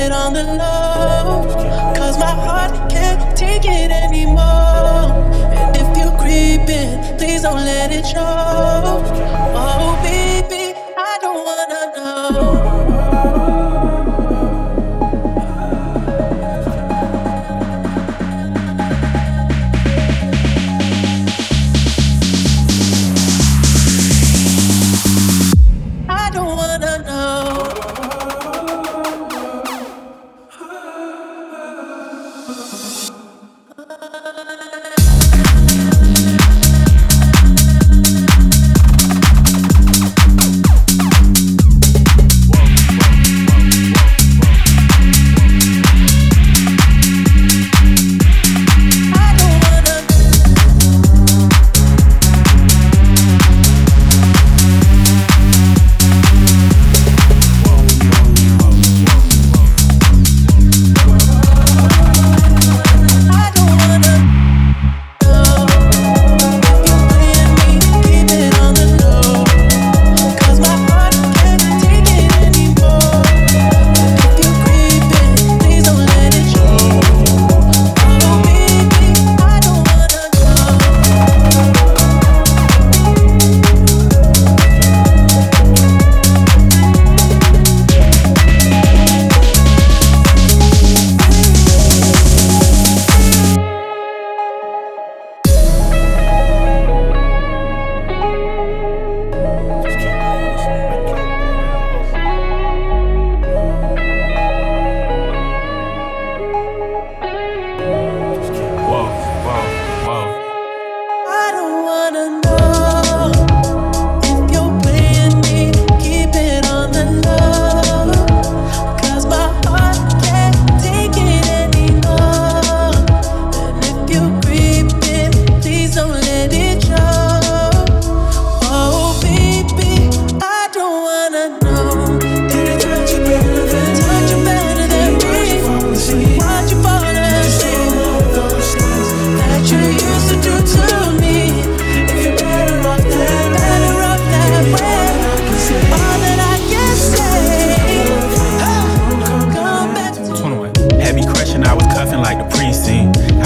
it on the low. Cause my heart can't take it anymore. And if you creeping, please don't let it show. Oh, baby, I don't wanna know.